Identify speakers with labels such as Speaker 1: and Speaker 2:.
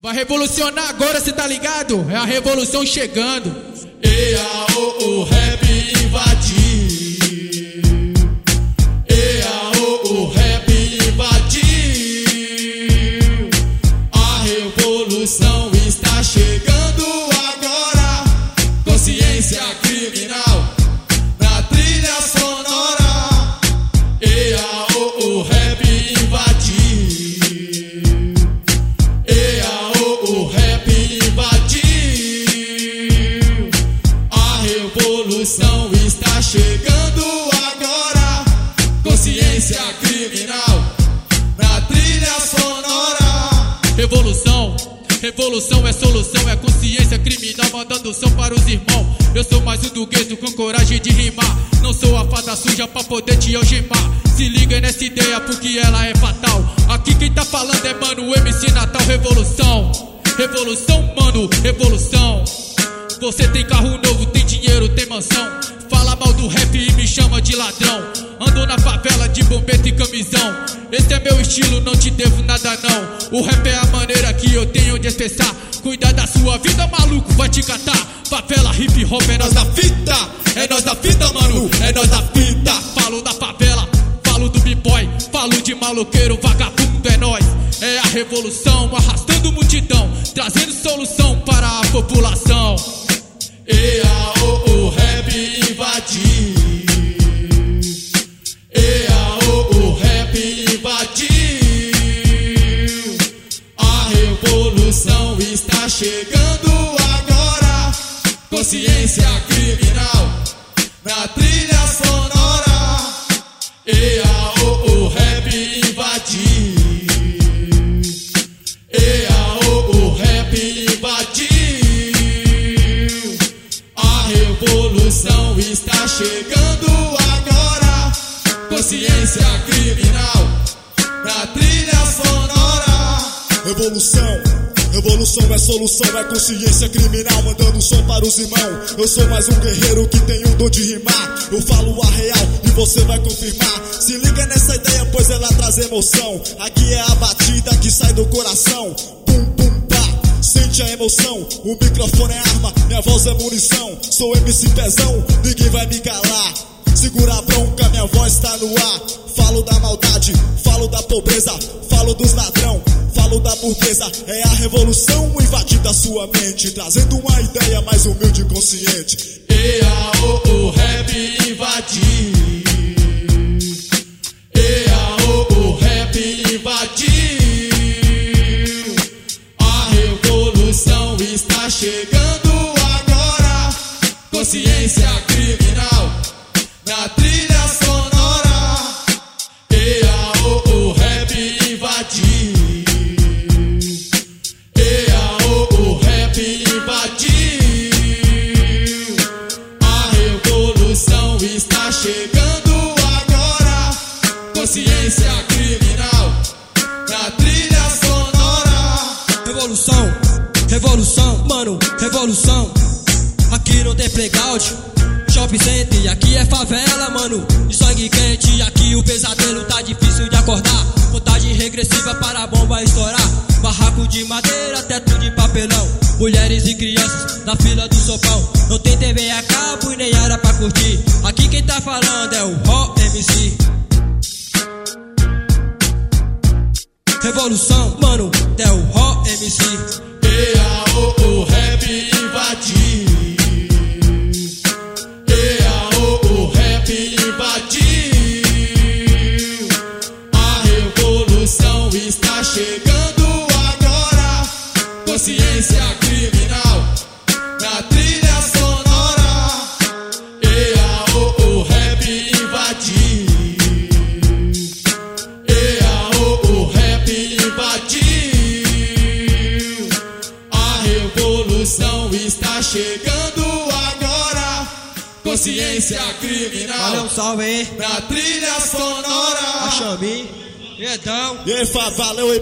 Speaker 1: Vai revolucionar agora, cê tá ligado? É a revolução chegando.
Speaker 2: Ea, o, o rap invadir. Ea, o, o rap invadir. A revolução está chegando agora. Consciência revolução está chegando agora. Consciência criminal na trilha sonora.
Speaker 1: Revolução, revolução é solução, é consciência criminal mandando som para os irmãos. Eu sou mais um do gueto com coragem de rimar. Não sou a fada suja pra poder te algemar. Se liga nessa ideia porque ela é fatal. Aqui quem tá falando é mano, MC Natal, revolução. Revolução, mano, revolução. Você tem carro novo, tem dinheiro, tem mansão. Fala mal do rap e me chama de ladrão. Ando na favela de bombeta e camisão. Esse é meu estilo, não te devo nada não. O rap é a maneira que eu tenho de expressar. Cuida da sua vida, maluco, vai te catar. Favela, hip hop, é nós da fita. É nós da fita, mano, é nós da fita. Falo da favela, falo do b-boy. Falo de maloqueiro, vagabundo, é nós. É a revolução, arrastando multidão. Trazendo solução para a população.
Speaker 2: O rap invadir. Ea, o, o rap invadiu. A revolução está chegando agora. Consciência criminal na trilha sonora. Ea, revolução está chegando agora. Consciência criminal na trilha sonora.
Speaker 3: Revolução, revolução é solução, é consciência criminal, mandando som para os irmãos. Eu sou mais um guerreiro que tem o dom de rimar. Eu falo a real e você vai confirmar. Se liga nessa ideia, pois ela traz emoção. Aqui é a batida que sai do coração. Sente a emoção, o microfone é arma, minha voz é munição. Sou MC Pezão, ninguém vai me calar. Segura a bronca, minha voz tá no ar. Falo da maldade, falo da pobreza, falo dos ladrão, falo da burguesa. É a revolução invadida sua mente, trazendo uma ideia mais humilde e consciente.
Speaker 2: Ea, o, o rap invadiu. Criminal na trilha sonora. Ea, o, o rap invadiu. Ea, o, o rap invadiu. A revolução está chegando agora. Consciência criminal na trilha sonora.
Speaker 4: Revolução, revolução, mano, revolução. Aqui não tem playground, shopping center, aqui é favela, mano. De sangue quente, aqui o pesadelo tá difícil de acordar. Contagem regressiva para a bomba estourar. Barraco de madeira, teto de papelão. Mulheres e crianças na fila do sopão. Não tem TV a cabo e nem área pra curtir. Aqui quem tá falando é o Ro MC. Revolução, mano, é o Ro MC.
Speaker 2: Consciência criminal
Speaker 4: Valeu, um salve aí.
Speaker 2: na trilha sonora.
Speaker 4: A Xami, Edão.
Speaker 3: E aí, Fá, valeu aí.